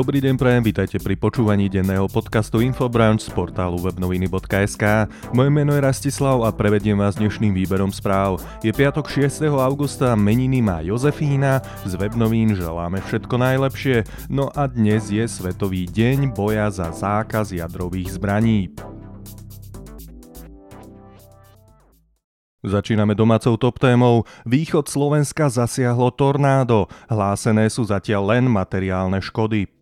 Dobrý deň prajem, vítajte pri počúvaní denného podcastu Infobranch z portálu webnoviny.sk. Moje meno je Rastislav a prevediem vás dnešným výberom správ. Je piatok 6. augusta, meniny má Jozefína, z webnovín želáme všetko najlepšie, no a dnes je Svetový deň boja za zákaz jadrových zbraní. Začíname domácou top témou. Východ Slovenska zasiahlo tornádo. Hlásené sú zatiaľ len materiálne škody.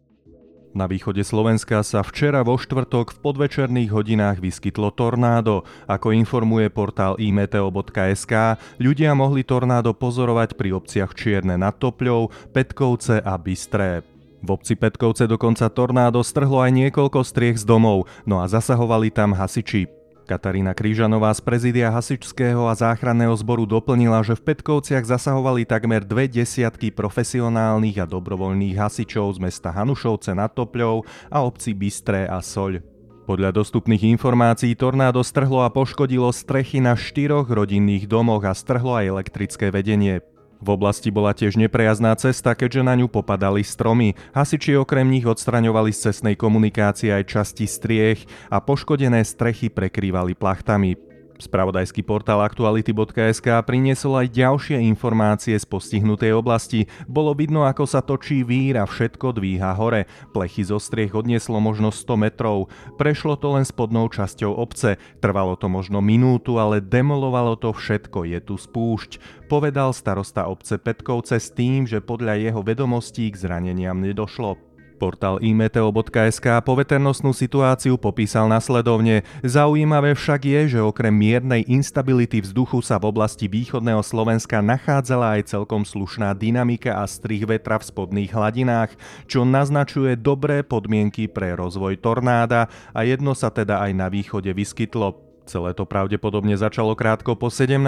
Na východe Slovenska sa včera vo štvrtok v podvečerných hodinách vyskytlo tornádo. Ako informuje portál imeteo.sk, ľudia mohli tornádo pozorovať pri obciach Čierne nad Topľou, Petkovce a Bystré. V obci Petkovce dokonca tornádo strhlo aj niekoľko striech z domov, no a zasahovali tam hasiči. Katarína Krížanová z prezidia hasičského a záchranného zboru doplnila, že v Petkovciach zasahovali takmer dve desiatky profesionálnych a dobrovoľných hasičov z mesta Hanušovce nad Topľou a obci Bystré a Soľ. Podľa dostupných informácií tornádo strhlo a poškodilo strechy na štyroch rodinných domoch a strhlo aj elektrické vedenie. V oblasti bola tiež neprejazná cesta, keďže na ňu popadali stromy. Hasiči okrem nich odstraňovali z cestnej komunikácie aj časti striech a poškodené strechy prekrývali plachtami. Spravodajský portál aktuality.sk priniesol aj ďalšie informácie z postihnutej oblasti. Bolo vidno, ako sa točí vír a všetko dvíha hore. Plechy zo striech odnieslo možno 100 metrov. Prešlo to len spodnou časťou obce. Trvalo to možno minútu, ale demolovalo to všetko. Je tu spúšť. Povedal starosta obce Petkovce s tým, že podľa jeho vedomostí k zraneniam nedošlo. Portál imeteo.sk poveternostnú situáciu popísal nasledovne. Zaujímavé však je, že okrem miernej instability vzduchu sa v oblasti východného Slovenska nachádzala aj celkom slušná dynamika a strih vetra v spodných hladinách, čo naznačuje dobré podmienky pre rozvoj tornáda a jedno sa teda aj na východe vyskytlo. Celé to pravdepodobne začalo krátko po 17.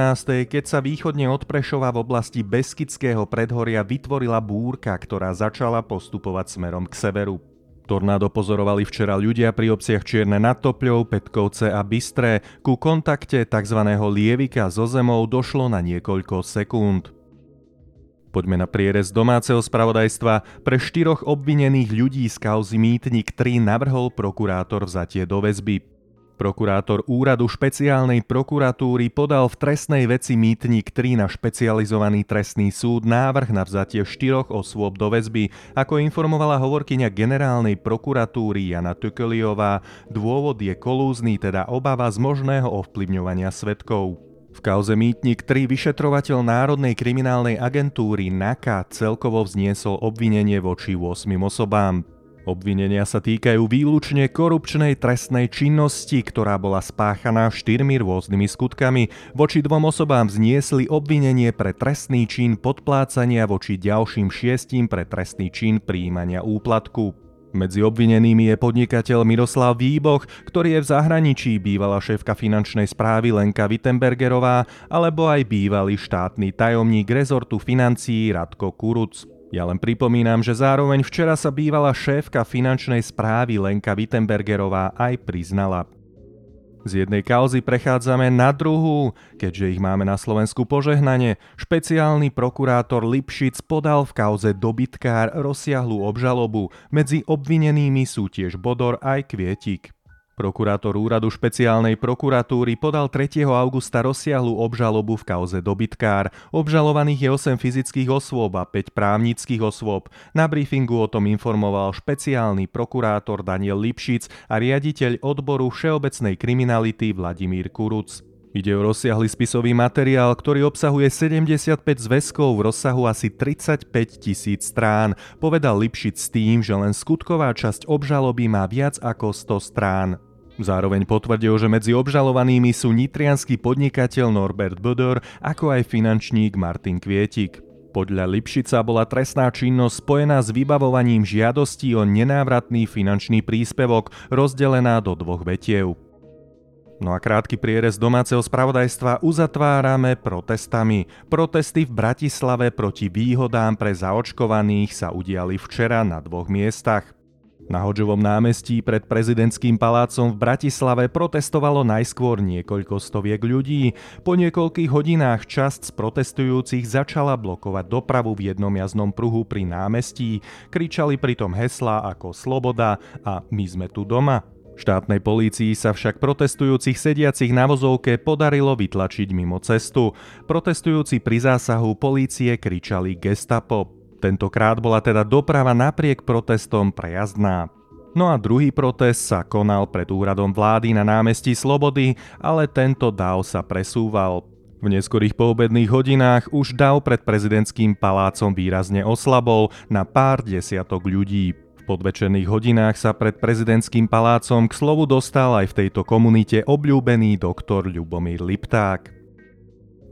keď sa východne od Prešova v oblasti Beskidského predhoria vytvorila búrka, ktorá začala postupovať smerom k severu. Tornádo pozorovali včera ľudia pri obciach Čierne nad Topľou, Petkovce a Bystré. Ku kontakte tzv. lievika so zemou došlo na niekoľko sekúnd. Poďme na prierez domáceho spravodajstva. Pre štyroch obvinených ľudí z kauzy Mýtnik 3 navrhol prokurátor vzatie do väzby. Prokurátor úradu špeciálnej prokuratúry podal v trestnej veci Mýtnik 3 na špecializovaný trestný súd návrh na vzatie štyroch osôb do väzby. Ako informovala hovorkyňa generálnej prokuratúry Jana Tökeliová, dôvod je kolúzny, teda obava z možného ovplyvňovania svetkov. V kauze Mýtnik 3 vyšetrovateľ Národnej kriminálnej agentúry NAKA celkovo vzniesol obvinenie voči 8 osobám. Obvinenia sa týkajú výlučne korupčnej trestnej činnosti, ktorá bola spáchaná štyrmi rôznymi skutkami. Voči dvom osobám vzniesli obvinenie pre trestný čin podplácania voči ďalším šiestim pre trestný čin príjmania úplatku. Medzi obvinenými je podnikateľ Miroslav Výboch, ktorý je v zahraničí bývalá šéfka finančnej správy Lenka Wittenbergerová alebo aj bývalý štátny tajomník rezortu financií Radko Kuruc. Ja len pripomínam, že zároveň včera sa bývala šéfka finančnej správy Lenka Wittenbergerová aj priznala. Z jednej kauzy prechádzame na druhú, keďže ich máme na Slovensku požehnanie. Špeciálny prokurátor Lipšic podal v kauze dobytkár rozsiahlu obžalobu. Medzi obvinenými sú tiež Bodor aj Kvietik. Prokurátor úradu špeciálnej prokuratúry podal 3. augusta rozsiahlu obžalobu v kauze dobytkár. Obžalovaných je 8 fyzických osôb a 5 právnických osôb. Na briefingu o tom informoval špeciálny prokurátor Daniel Lipšic a riaditeľ odboru všeobecnej kriminality Vladimír Kuruc. Ide o rozsiahly spisový materiál, ktorý obsahuje 75 zväzkov v rozsahu asi 35 tisíc strán. Povedal Lipšic s tým, že len skutková časť obžaloby má viac ako 100 strán. Zároveň potvrdil, že medzi obžalovanými sú nitrianský podnikateľ Norbert Böder, ako aj finančník Martin Kvietik. Podľa Lipšica bola trestná činnosť spojená s vybavovaním žiadostí o nenávratný finančný príspevok, rozdelená do dvoch vetiev. No a krátky prierez domáceho spravodajstva uzatvárame protestami. Protesty v Bratislave proti výhodám pre zaočkovaných sa udiali včera na dvoch miestach. Na Hoďovom námestí pred prezidentským palácom v Bratislave protestovalo najskôr niekoľko stoviek ľudí. Po niekoľkých hodinách časť z protestujúcich začala blokovať dopravu v jednom jazdnom pruhu pri námestí. Kričali pritom heslá ako Sloboda a My sme tu doma. Štátnej polícii sa však protestujúcich sediacich na vozovke podarilo vytlačiť mimo cestu. Protestujúci pri zásahu polície kričali gestapo. Tentokrát bola teda doprava napriek protestom prejazdná. No a druhý protest sa konal pred úradom vlády na námestí Slobody, ale tento dáv sa presúval. V neskorých poobedných hodinách už dav pred prezidentským palácom výrazne oslabol na pár desiatok ľudí. V podvečerných hodinách sa pred prezidentským palácom k slovu dostal aj v tejto komunite obľúbený doktor Ľubomír Lipták.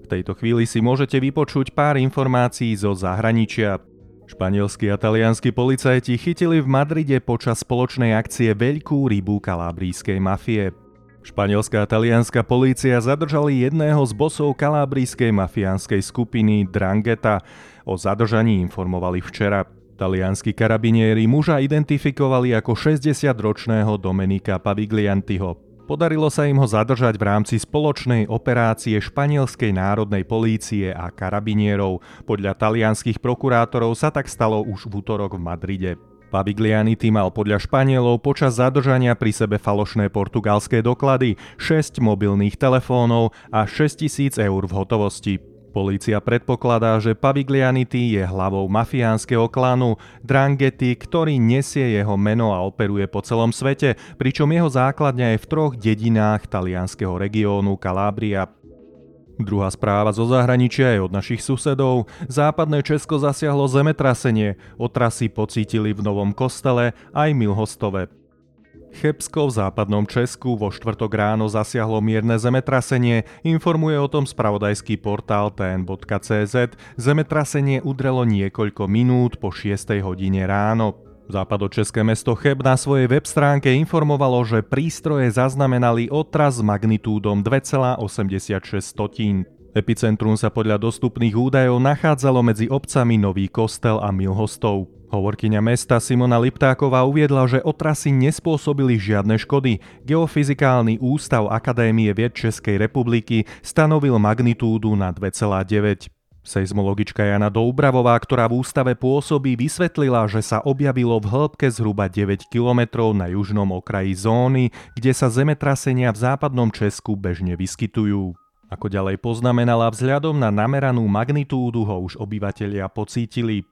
V tejto chvíli si môžete vypočuť pár informácií zo zahraničia. Španielskí a talianskí policajti chytili v Madride počas spoločnej akcie veľkú rybu kalábrijskej mafie. Španielská a talianská polícia zadržali jedného z bosov kalábrijskej mafiánskej skupiny Drangeta. O zadržaní informovali včera. Talianskí karabinieri muža identifikovali ako 60-ročného Domenika Pavigliantiho. Podarilo sa im ho zadržať v rámci spoločnej operácie Španielskej národnej polície a karabinierov. Podľa talianských prokurátorov sa tak stalo už v útorok v Madride. Paviglianity mal podľa Španielov počas zadržania pri sebe falošné portugalské doklady, 6 mobilných telefónov a 6000 eur v hotovosti. Polícia predpokladá, že Paviglianity je hlavou mafiánskeho klanu Dranghety, ktorý nesie jeho meno a operuje po celom svete, pričom jeho základňa je v troch dedinách talianského regiónu Kalábria. Druhá správa zo zahraničia je od našich susedov. Západné Česko zasiahlo zemetrasenie. Otrasy pocítili v Novom kostele aj Milhostove. Chebsko v západnom Česku vo štvrtok ráno zasiahlo mierne zemetrasenie, informuje o tom spravodajský portál tn.cz. Zemetrasenie udrelo niekoľko minút po 6 hodine ráno. Západočeské mesto Cheb na svojej web stránke informovalo, že prístroje zaznamenali otras s magnitúdom 2,86 Epicentrum sa podľa dostupných údajov nachádzalo medzi obcami Nový Kostel a Milhostov. Hovorkyňa mesta Simona Liptáková uviedla, že otrasy nespôsobili žiadne škody. Geofyzikálny ústav Akadémie vied Českej republiky stanovil magnitúdu na 2,9. Seizmologička Jana Doubravová, ktorá v ústave pôsobí, vysvetlila, že sa objavilo v hĺbke zhruba 9 km na južnom okraji zóny, kde sa zemetrasenia v západnom Česku bežne vyskytujú. Ako ďalej poznamenala, vzhľadom na nameranú magnitúdu ho už obyvatelia pocítili.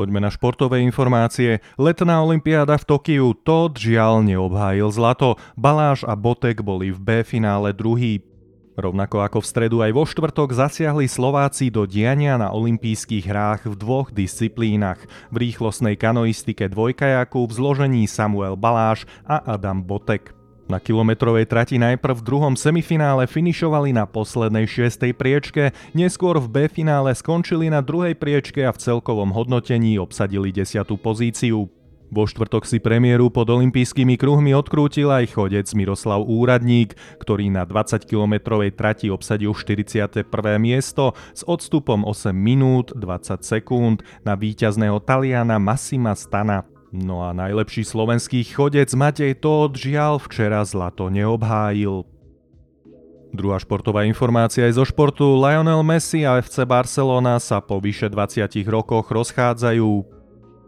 Poďme na športové informácie. Letná olimpiáda v Tokiu, Todd žiaľ neobhájil zlato, Baláš a Botek boli v B finále druhý. Rovnako ako v stredu aj vo štvrtok zasiahli Slováci do diania na olympijských hrách v dvoch disciplínach. V rýchlostnej kanoistike dvojkajaku v zložení Samuel Baláš a Adam Botek. Na kilometrovej trati najprv v druhom semifinále finišovali na poslednej šiestej priečke, neskôr v B finále skončili na druhej priečke a v celkovom hodnotení obsadili desiatú pozíciu. Vo štvrtok si premiéru pod olympijskými kruhmi odkrútil aj chodec Miroslav Úradník, ktorý na 20-kilometrovej trati obsadil 41. miesto s odstupom 8 minút 20 sekúnd na víťazného Taliana Massima Stana. No a najlepší slovenský chodec Matej Tóth žiaľ včera zlato neobhájil. Druhá športová informácia je zo športu. Lionel Messi a FC Barcelona sa po vyše 20 rokoch rozchádzajú.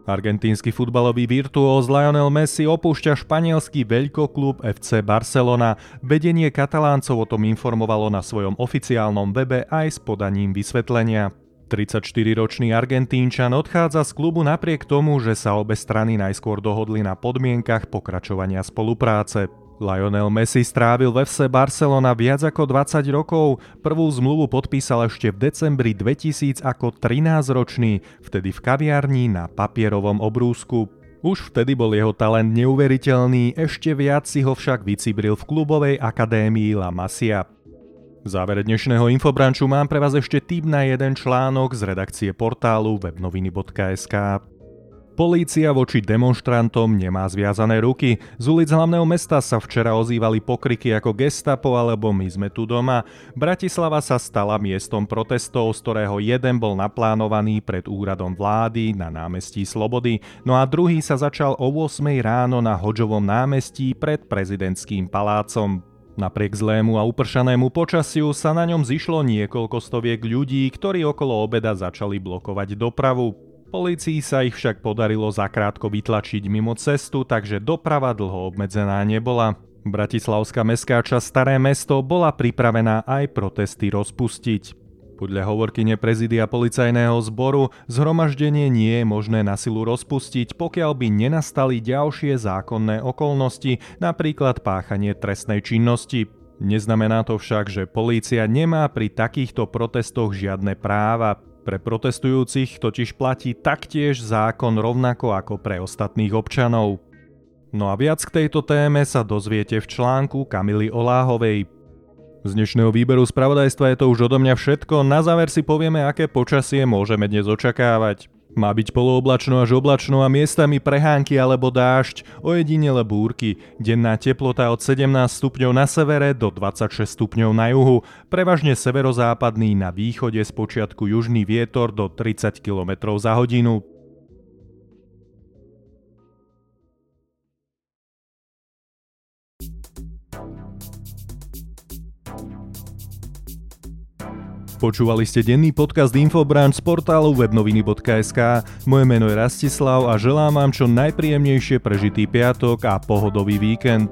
Argentínsky futbalový virtuóz Lionel Messi opúšťa španielský veľkoklub FC Barcelona. Vedenie kataláncov o tom informovalo na svojom oficiálnom webe aj s podaním vysvetlenia. 34-ročný Argentínčan odchádza z klubu napriek tomu, že sa obe strany najskôr dohodli na podmienkach pokračovania spolupráce. Lionel Messi strávil v FC Barcelona viac ako 20 rokov, prvú zmluvu podpísal ešte v decembri 2000 ako 13-ročný, vtedy v kaviarni na papierovom obrúsku. Už vtedy bol jeho talent neuveriteľný, ešte viac si ho však vycibril v klubovej akadémii La Masia. V závere dnešného infobranču mám pre vás ešte tým na jeden článok z redakcie portálu webnoviny.sk. Polícia voči demonstrantom nemá zviazané ruky. Z ulic hlavného mesta sa včera ozývali pokriky ako gestapo alebo my sme tu doma. Bratislava sa stala miestom protestov, z ktorého jeden bol naplánovaný pred úradom vlády na námestí Slobody, no a druhý sa začal o 8 ráno na Hoďovom námestí pred prezidentským palácom. Napriek zlému a upršanému počasiu sa na ňom zišlo niekoľko stoviek ľudí, ktorí okolo obeda začali blokovať dopravu. Polícii sa ich však podarilo zakrátko vytlačiť mimo cestu, takže doprava dlho obmedzená nebola. Bratislavská mestská časť Staré mesto bola pripravená aj protesty rozpustiť. Podľa hovorkyne prezidia policajného zboru zhromaždenie nie je možné na silu rozpustiť, pokiaľ by nenastali ďalšie zákonné okolnosti, napríklad páchanie trestnej činnosti. Neznamená to však, že polícia nemá pri takýchto protestoch žiadne práva. Pre protestujúcich totiž platí taktiež zákon rovnako ako pre ostatných občanov. No a viac k tejto téme sa dozviete v článku Kamily Oláhovej. Z dnešného výberu spravodajstva je to už odo mňa všetko, na záver si povieme, aké počasie môžeme dnes očakávať. Má byť polooblačno až oblačno a miestami prehánky alebo dážď, ojedinele búrky. Denná teplota od 17 stupňov na severe do 26 stupňov na juhu, prevažne severozápadný na východe z počiatku južný vietor do 30 km za hodinu. Počúvali ste denný podcast Infobranch z portálu webnoviny.sk. Moje meno je Rastislav a želám vám čo najpríjemnejšie prežitý piatok a pohodový víkend.